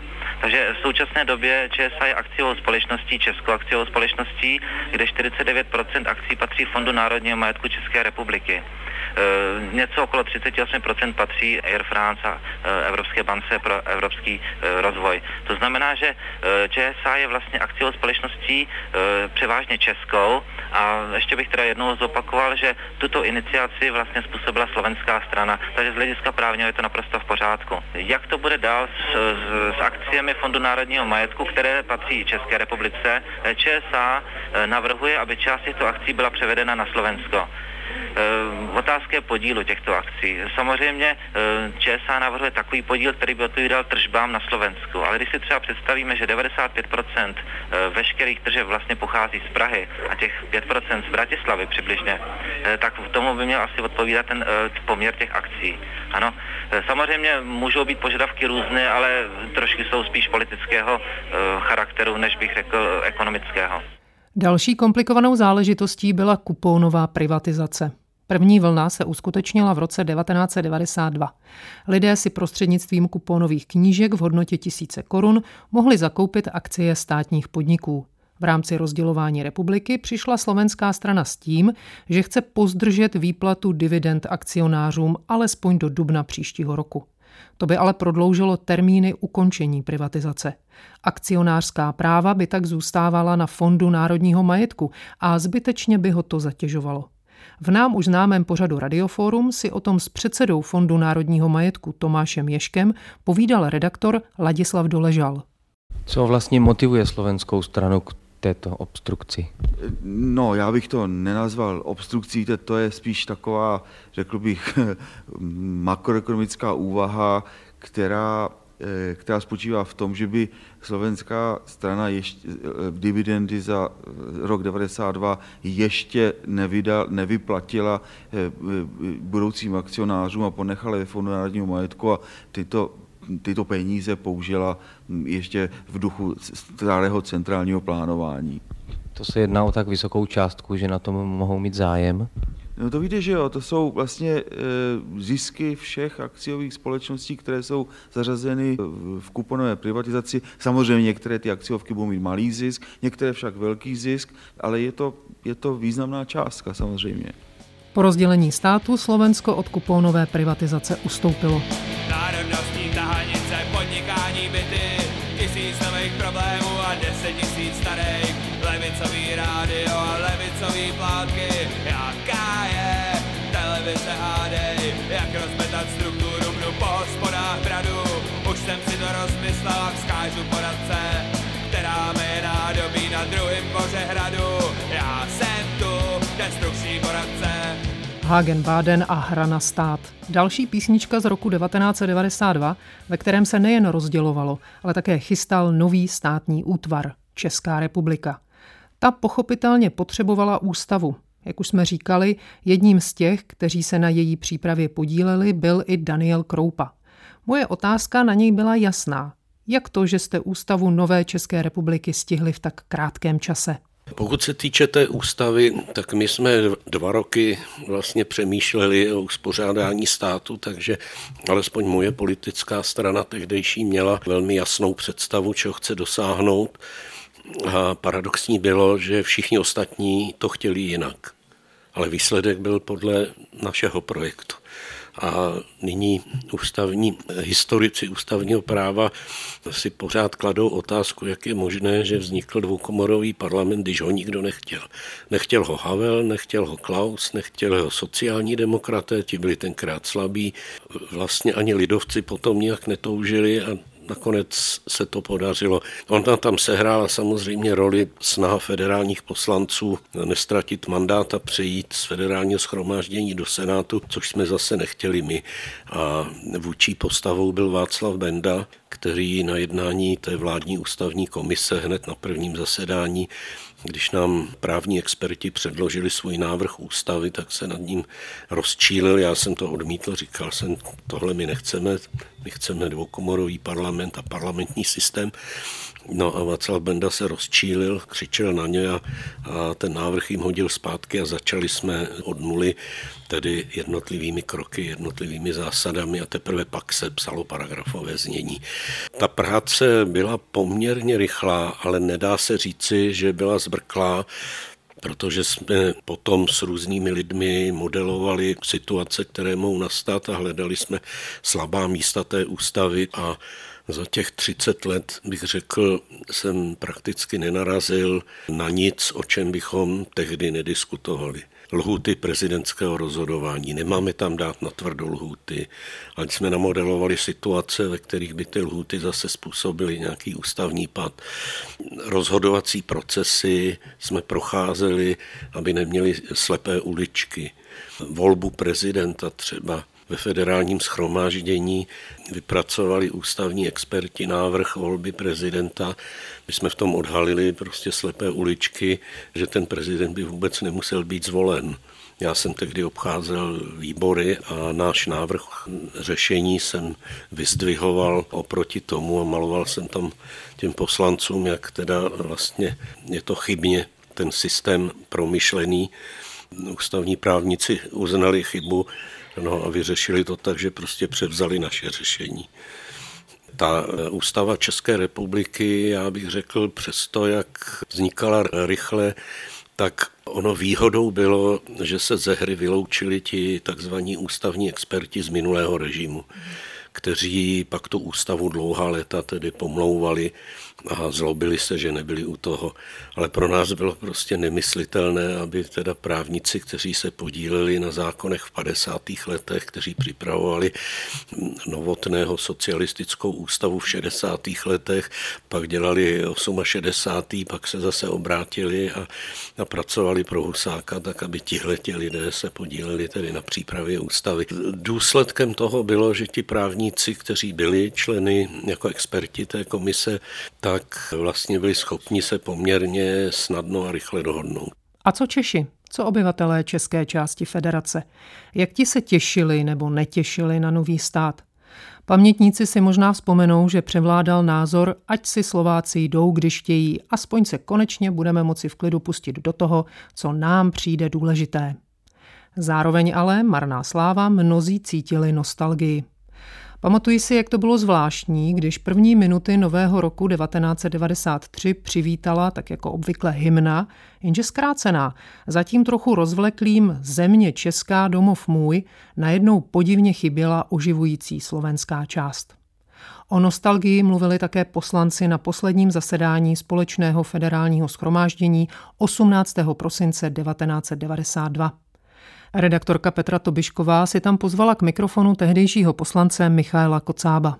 Takže v současné době ČSA je akciovou společností, českou akciovou společností, kde 49% akcí patří Fondu národního majetku České republiky. E, něco okolo 38% patří Air France a e, Evropské bance pro evropský e, rozvoj. To znamená, že ČSA je vlastně akciovou společností převážně českou a ještě bych teda jednou zopakoval, že tuto iniciaci vlastně způsobila slovenská strana, takže z hlediska právního je to naprosto v pořádku. Jak to bude dál s, s, s akciemi Fondu národního majetku, které patří České republice? ČSA navrhuje, aby část těchto akcí byla převedena na Slovensko. Eh, otázka je podílu těchto akcí. Samozřejmě eh, ČSA navrhuje takový podíl, který by odpovídal tržbám na Slovensku, ale když si třeba představíme, že 95% eh, veškerých tržeb vlastně pochází z Prahy a těch 5% z Bratislavy přibližně, tak v tomu by měl asi odpovídat ten poměr těch akcí. Ano, samozřejmě můžou být požadavky různé, ale trošku jsou spíš politického charakteru, než bych řekl ekonomického. Další komplikovanou záležitostí byla kupónová privatizace. První vlna se uskutečnila v roce 1992. Lidé si prostřednictvím kupónových knížek v hodnotě tisíce korun mohli zakoupit akcie státních podniků. V rámci rozdělování republiky přišla slovenská strana s tím, že chce pozdržet výplatu dividend akcionářům alespoň do dubna příštího roku. To by ale prodloužilo termíny ukončení privatizace. Akcionářská práva by tak zůstávala na Fondu národního majetku a zbytečně by ho to zatěžovalo. V nám už známém pořadu Radioforum si o tom s předsedou Fondu národního majetku Tomášem Ješkem povídal redaktor Ladislav Doležal. Co vlastně motivuje slovenskou stranu k této obstrukci? No, já bych to nenazval obstrukcí, to je spíš taková, řekl bych, makroekonomická úvaha, která, eh, která spočívá v tom, že by slovenská strana ještě, eh, dividendy za rok 92 ještě nevydal, nevyplatila eh, budoucím akcionářům a ponechala ve Fondu národního majetku a tyto tyto peníze použila ještě v duchu starého centrálního plánování. To se jedná o tak vysokou částku, že na tom mohou mít zájem? No to víte, že jo, to jsou vlastně e, zisky všech akciových společností, které jsou zařazeny v kuponové privatizaci. Samozřejmě některé ty akciovky budou mít malý zisk, některé však velký zisk, ale je to, je to významná částka samozřejmě. Po rozdělení státu Slovensko od kuponové privatizace ustoupilo. Národnostní a vzkážu poradce, která mi nádobí na druhém boře hradu, já jsem tu, destrukční poradce. Hagen-Baden a hra na stát. Další písnička z roku 1992, ve kterém se nejen rozdělovalo, ale také chystal nový státní útvar Česká republika. Ta pochopitelně potřebovala ústavu. Jak už jsme říkali, jedním z těch, kteří se na její přípravě podíleli, byl i Daniel Kroupa. Moje otázka na něj byla jasná. Jak to, že jste ústavu Nové České republiky stihli v tak krátkém čase? Pokud se týče té ústavy, tak my jsme dva roky vlastně přemýšleli o uspořádání státu, takže alespoň moje politická strana tehdejší měla velmi jasnou představu, čeho chce dosáhnout. A paradoxní bylo, že všichni ostatní to chtěli jinak. Ale výsledek byl podle našeho projektu. A nyní ústavní, historici ústavního práva si pořád kladou otázku, jak je možné, že vznikl dvoukomorový parlament, když ho nikdo nechtěl. Nechtěl ho Havel, nechtěl ho Klaus, nechtěl ho sociální demokraté, ti byli tenkrát slabí. Vlastně ani lidovci potom nějak netoužili a nakonec se to podařilo. Ona tam sehrála samozřejmě roli snaha federálních poslanců nestratit mandát a přejít z federálního schromáždění do Senátu, což jsme zase nechtěli my. A vůči postavou byl Václav Benda, který na jednání té vládní ústavní komise hned na prvním zasedání když nám právní experti předložili svůj návrh ústavy, tak se nad ním rozčílil. Já jsem to odmítl, říkal jsem, tohle my nechceme, my chceme dvoukomorový parlament a parlamentní systém. No a Václav Benda se rozčílil, křičel na ně a, a ten návrh jim hodil zpátky a začali jsme od nuly, tedy jednotlivými kroky, jednotlivými zásadami a teprve pak se psalo paragrafové znění. Ta práce byla poměrně rychlá, ale nedá se říci, že byla zbrklá, protože jsme potom s různými lidmi modelovali situace, které mohou nastat a hledali jsme slabá místa té ústavy. A za těch 30 let bych řekl, jsem prakticky nenarazil na nic, o čem bychom tehdy nediskutovali lhuty prezidentského rozhodování. Nemáme tam dát na tvrdou lhuty, ale jsme namodelovali situace, ve kterých by ty lhuty zase způsobily nějaký ústavní pad. Rozhodovací procesy jsme procházeli, aby neměli slepé uličky. Volbu prezidenta třeba ve federálním schromáždění vypracovali ústavní experti návrh volby prezidenta. My jsme v tom odhalili prostě slepé uličky, že ten prezident by vůbec nemusel být zvolen. Já jsem tehdy obcházel výbory a náš návrh řešení jsem vyzdvihoval oproti tomu a maloval jsem tam těm poslancům, jak teda vlastně je to chybně ten systém promyšlený. Ústavní právníci uznali chybu, No a vyřešili to tak, že prostě převzali naše řešení. Ta e, ústava České republiky, já bych řekl, přesto, jak vznikala rychle, tak ono výhodou bylo, že se ze hry vyloučili ti takzvaní ústavní experti z minulého režimu, kteří pak tu ústavu dlouhá léta tedy pomlouvali a zlobili se, že nebyli u toho. Ale pro nás bylo prostě nemyslitelné, aby teda právníci, kteří se podíleli na zákonech v 50. letech, kteří připravovali novotného socialistickou ústavu v 60. letech, pak dělali 68. pak se zase obrátili a, a pracovali pro Husáka, tak aby tihleti lidé se podíleli tedy na přípravě ústavy. Důsledkem toho bylo, že ti právníci, kteří byli členy jako experti té komise, tak vlastně byli schopni se poměrně snadno a rychle dohodnout. A co Češi? Co obyvatelé české části federace? Jak ti se těšili nebo netěšili na nový stát? Pamětníci si možná vzpomenou, že převládal názor, ať si Slováci jdou, když chtějí, aspoň se konečně budeme moci v klidu pustit do toho, co nám přijde důležité. Zároveň ale, marná sláva, mnozí cítili nostalgii. Pamatuji si, jak to bylo zvláštní, když první minuty nového roku 1993 přivítala, tak jako obvykle hymna, jenže zkrácená, zatím trochu rozvleklým Země Česká domov můj, najednou podivně chyběla oživující slovenská část. O nostalgii mluvili také poslanci na posledním zasedání Společného federálního schromáždění 18. prosince 1992. Redaktorka Petra Tobišková si tam pozvala k mikrofonu tehdejšího poslance Michaela Kocába.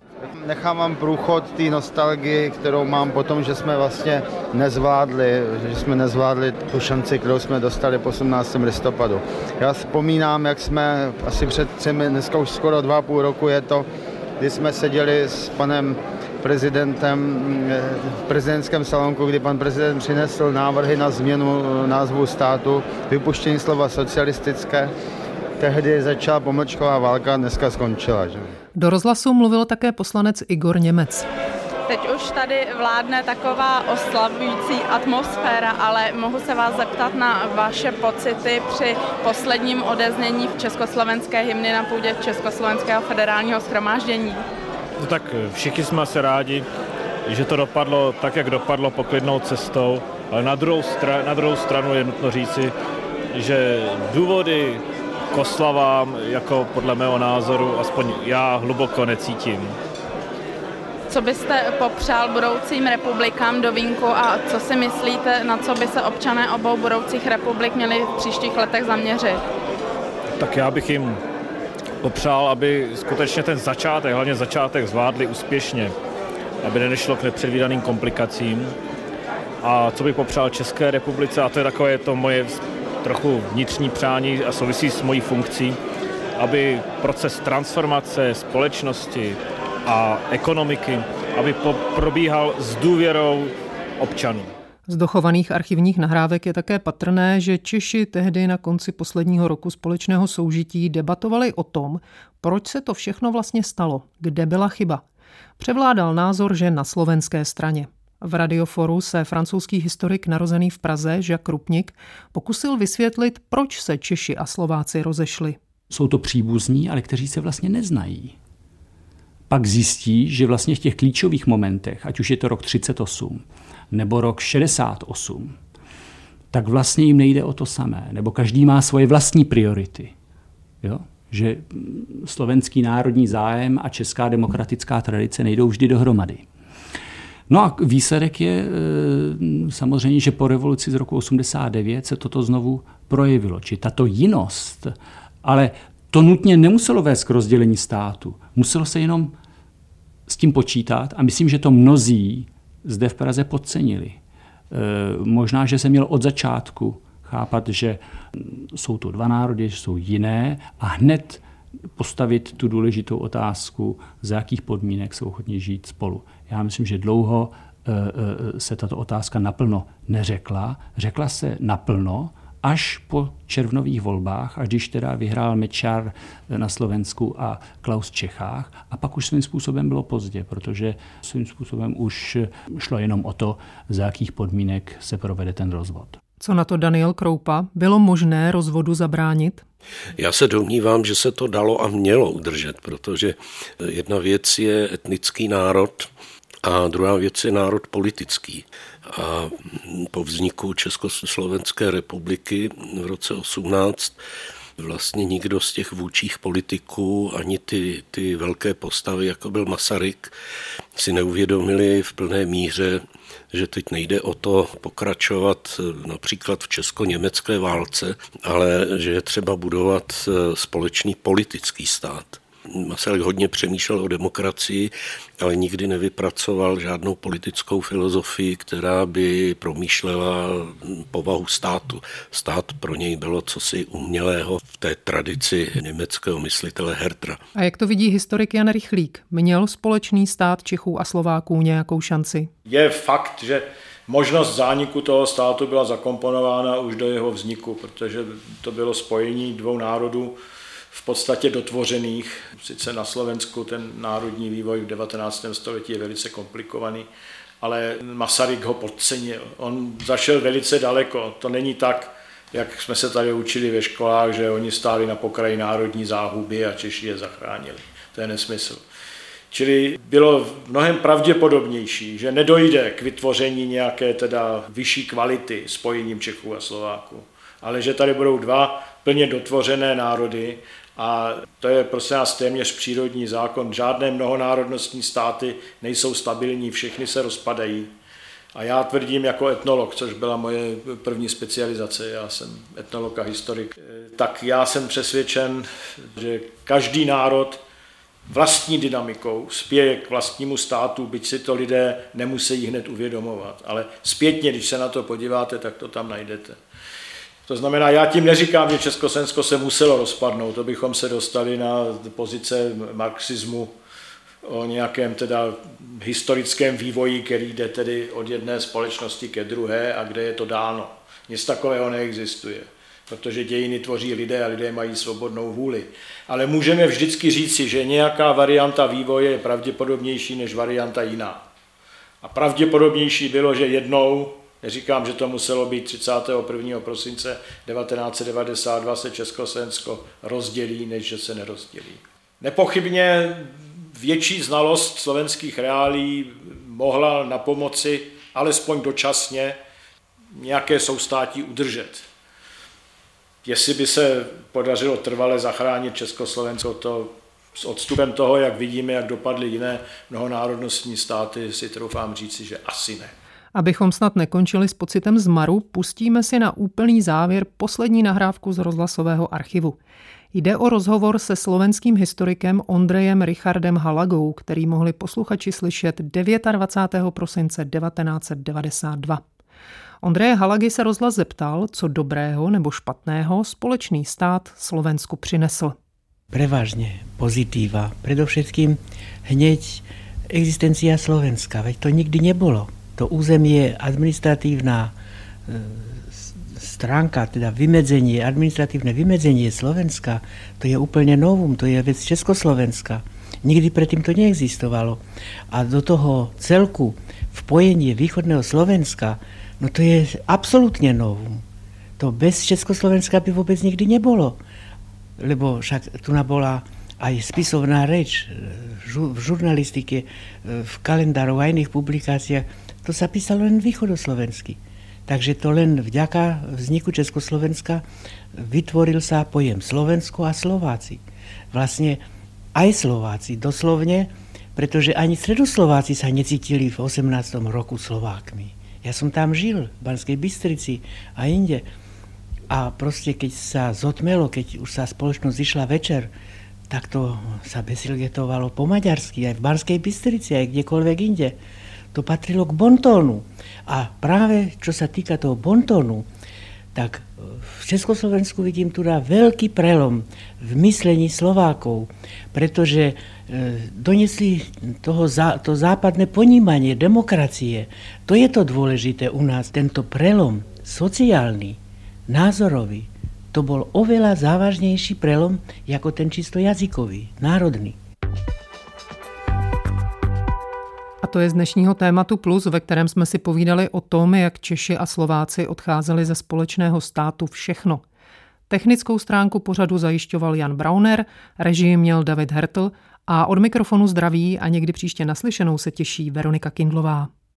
Nechávám průchod té nostalgii, kterou mám po tom, že jsme vlastně nezvládli, že jsme nezvládli tu šanci, kterou jsme dostali po 18. listopadu. Já vzpomínám, jak jsme asi před třemi, dneska už skoro dva půl roku je to, kdy jsme seděli s panem prezidentem v prezidentském salonku, kdy pan prezident přinesl návrhy na změnu názvu státu, vypuštění slova socialistické. Tehdy začala pomlčková válka, dneska skončila. Že? Do rozhlasu mluvil také poslanec Igor Němec. Teď už tady vládne taková oslavující atmosféra, ale mohu se vás zeptat na vaše pocity při posledním odeznění v československé hymny na půdě Československého federálního schromáždění. No tak eh, všichni jsme asi rádi, že to dopadlo tak, jak dopadlo poklidnou cestou, ale na druhou, stra- na druhou stranu je nutno říci, že důvody k oslavám, jako podle mého názoru, aspoň já hluboko necítím. Co byste popřál budoucím republikám do vínku a co si myslíte, na co by se občané obou budoucích republik měli v příštích letech zaměřit? Tak já bych jim popřál, aby skutečně ten začátek, hlavně začátek zvládli úspěšně, aby nenešlo k nepředvídaným komplikacím. A co bych popřál České republice, a to je takové to moje trochu vnitřní přání a souvisí s mojí funkcí, aby proces transformace společnosti a ekonomiky, aby probíhal s důvěrou občanů. Z dochovaných archivních nahrávek je také patrné, že Češi tehdy na konci posledního roku společného soužití debatovali o tom, proč se to všechno vlastně stalo, kde byla chyba. Převládal názor, že na slovenské straně. V radioforu se francouzský historik narozený v Praze, Jacques Rupnik, pokusil vysvětlit, proč se Češi a Slováci rozešli. Jsou to příbuzní, ale kteří se vlastně neznají. Pak zjistí, že vlastně v těch klíčových momentech, ať už je to rok 38, nebo rok 68, tak vlastně jim nejde o to samé. Nebo každý má svoje vlastní priority. Jo? Že slovenský národní zájem a česká demokratická tradice nejdou vždy dohromady. No a výsledek je e, samozřejmě, že po revoluci z roku 89 se toto znovu projevilo. Či tato jinost, ale to nutně nemuselo vést k rozdělení státu. Muselo se jenom s tím počítat a myslím, že to mnozí zde v Praze podcenili. E, možná, že se měl od začátku chápat, že jsou to dva národy, že jsou jiné a hned postavit tu důležitou otázku, za jakých podmínek jsou ochotní žít spolu. Já myslím, že dlouho e, e, se tato otázka naplno neřekla. Řekla se naplno, až po červnových volbách, až když teda vyhrál Mečar na Slovensku a Klaus Čechách. A pak už svým způsobem bylo pozdě, protože svým způsobem už šlo jenom o to, za jakých podmínek se provede ten rozvod. Co na to Daniel Kroupa? Bylo možné rozvodu zabránit? Já se domnívám, že se to dalo a mělo udržet, protože jedna věc je etnický národ a druhá věc je národ politický. A po vzniku Československé republiky v roce 18 vlastně nikdo z těch vůčích politiků, ani ty, ty velké postavy, jako byl Masaryk, si neuvědomili v plné míře, že teď nejde o to pokračovat například v česko-německé válce, ale že je třeba budovat společný politický stát. Masaryk hodně přemýšlel o demokracii, ale nikdy nevypracoval žádnou politickou filozofii, která by promýšlela povahu státu. Stát pro něj bylo cosi umělého v té tradici německého myslitele Hertra. A jak to vidí historik Jan Rychlík? Měl společný stát Čechů a Slováků nějakou šanci? Je fakt, že možnost zániku toho státu byla zakomponována už do jeho vzniku, protože to bylo spojení dvou národů, v podstatě dotvořených. Sice na Slovensku ten národní vývoj v 19. století je velice komplikovaný, ale Masaryk ho podcenil. On zašel velice daleko. To není tak, jak jsme se tady učili ve školách, že oni stáli na pokraji národní záhuby a Češi je zachránili. To je nesmysl. Čili bylo mnohem pravděpodobnější, že nedojde k vytvoření nějaké teda vyšší kvality spojením Čechů a Slováků, ale že tady budou dva plně dotvořené národy a to je prostě nás téměř přírodní zákon. Žádné mnohonárodnostní státy nejsou stabilní, všechny se rozpadají. A já tvrdím jako etnolog, což byla moje první specializace, já jsem etnolog a historik, tak já jsem přesvědčen, že každý národ vlastní dynamikou spěje k vlastnímu státu, byť si to lidé nemusí hned uvědomovat. Ale zpětně, když se na to podíváte, tak to tam najdete. To znamená, já tím neříkám, že Československo se muselo rozpadnout, to bychom se dostali na pozice marxismu o nějakém teda historickém vývoji, který jde tedy od jedné společnosti ke druhé a kde je to dáno. Nic takového neexistuje, protože dějiny tvoří lidé a lidé mají svobodnou vůli. Ale můžeme vždycky říci, že nějaká varianta vývoje je pravděpodobnější než varianta jiná. A pravděpodobnější bylo, že jednou Neříkám, že to muselo být 31. prosince 1992 se Československo rozdělí, než že se nerozdělí. Nepochybně větší znalost slovenských reálí mohla na pomoci alespoň dočasně nějaké soustátí udržet. Jestli by se podařilo trvale zachránit Československo, to s odstupem toho, jak vidíme, jak dopadly jiné mnohonárodnostní státy, si troufám říci, že asi ne. Abychom snad nekončili s pocitem zmaru, pustíme si na úplný závěr poslední nahrávku z rozhlasového archivu. Jde o rozhovor se slovenským historikem Ondrejem Richardem Halagou, který mohli posluchači slyšet 29. prosince 1992. Ondreje Halagy se rozhlas zeptal, co dobrého nebo špatného společný stát Slovensku přinesl. Prevažně pozitíva. Predovšetkým hneď existencia Slovenska, veď to nikdy nebylo to území je administratívna e, stránka, teda vymedzenie, administratívne vymedzenie Slovenska, to je úplne novum, to je vec Československa. Nikdy predtým to neexistovalo. A do toho celku vpojenie východného Slovenska, no to je absolútne novum. To bez Československa by vôbec nikdy nebolo. Lebo však tu bola aj spisovná reč e, v žurnalistike, e, v kalendároch a iných publikáciách to sa písalo len východoslovensky. Takže to len vďaka vzniku Československa vytvoril sa pojem Slovensko a Slováci. Vlastne aj Slováci, doslovne, pretože ani Stredoslováci sa necítili v 18. roku Slovákmi. Ja som tam žil, v Banskej Bystrici a inde. A proste keď sa zotmelo, keď už sa spoločnosť išla večer, tak to sa besilgetovalo po maďarsky, aj v Banskej Bystrici, aj kdekoľvek inde to patrilo k bontónu. A práve čo sa týka toho bontónu, tak v Československu vidím tu veľký prelom v myslení Slovákov, pretože e, donesli toho, to západné ponímanie demokracie. To je to dôležité u nás. Tento prelom sociálny, názorový, to bol oveľa závažnejší prelom ako ten čisto jazykový, národný. A to je z dnešního tématu Plus, ve kterém jsme si povídali o tom, jak Češi a Slováci odcházeli ze společného státu všechno. Technickou stránku pořadu zajišťoval Jan Brauner, režim měl David Hertl a od mikrofonu zdraví a někdy příště naslyšenou se těší Veronika Kindlová.